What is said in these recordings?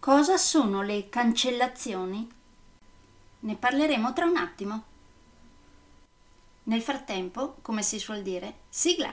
Cosa sono le cancellazioni? Ne parleremo tra un attimo. Nel frattempo, come si suol dire, sigla!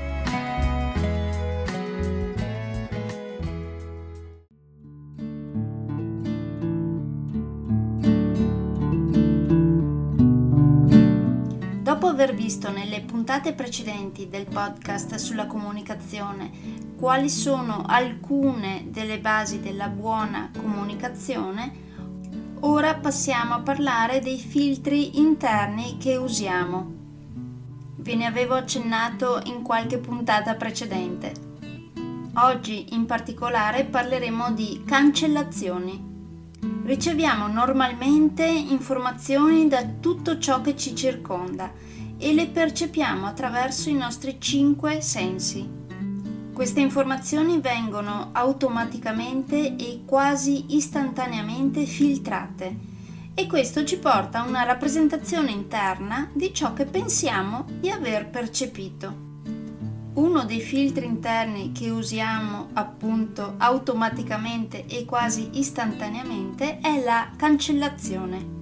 Aver visto nelle puntate precedenti del podcast sulla comunicazione quali sono alcune delle basi della buona comunicazione, ora passiamo a parlare dei filtri interni che usiamo. Ve ne avevo accennato in qualche puntata precedente. Oggi in particolare parleremo di cancellazioni. Riceviamo normalmente informazioni da tutto ciò che ci circonda e le percepiamo attraverso i nostri cinque sensi. Queste informazioni vengono automaticamente e quasi istantaneamente filtrate e questo ci porta a una rappresentazione interna di ciò che pensiamo di aver percepito. Uno dei filtri interni che usiamo appunto automaticamente e quasi istantaneamente è la cancellazione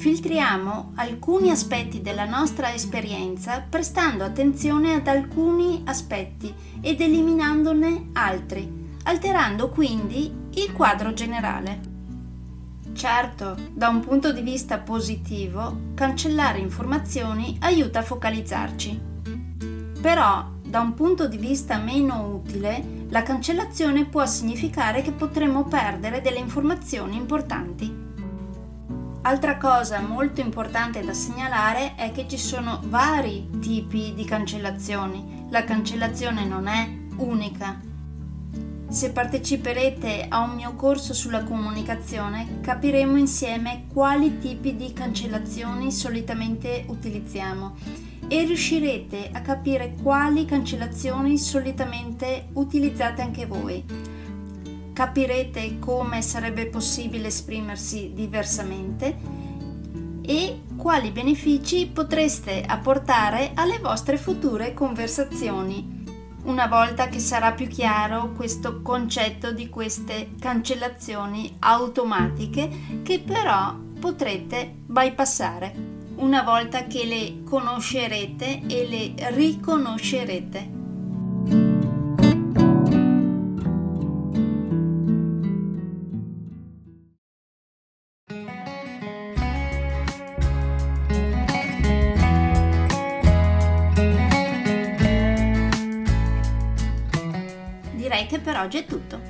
filtriamo alcuni aspetti della nostra esperienza prestando attenzione ad alcuni aspetti ed eliminandone altri, alterando quindi il quadro generale. Certo, da un punto di vista positivo, cancellare informazioni aiuta a focalizzarci. Però, da un punto di vista meno utile, la cancellazione può significare che potremo perdere delle informazioni importanti. Altra cosa molto importante da segnalare è che ci sono vari tipi di cancellazioni. La cancellazione non è unica. Se parteciperete a un mio corso sulla comunicazione capiremo insieme quali tipi di cancellazioni solitamente utilizziamo e riuscirete a capire quali cancellazioni solitamente utilizzate anche voi capirete come sarebbe possibile esprimersi diversamente e quali benefici potreste apportare alle vostre future conversazioni. Una volta che sarà più chiaro questo concetto di queste cancellazioni automatiche che però potrete bypassare una volta che le conoscerete e le riconoscerete. direi che per oggi è tutto.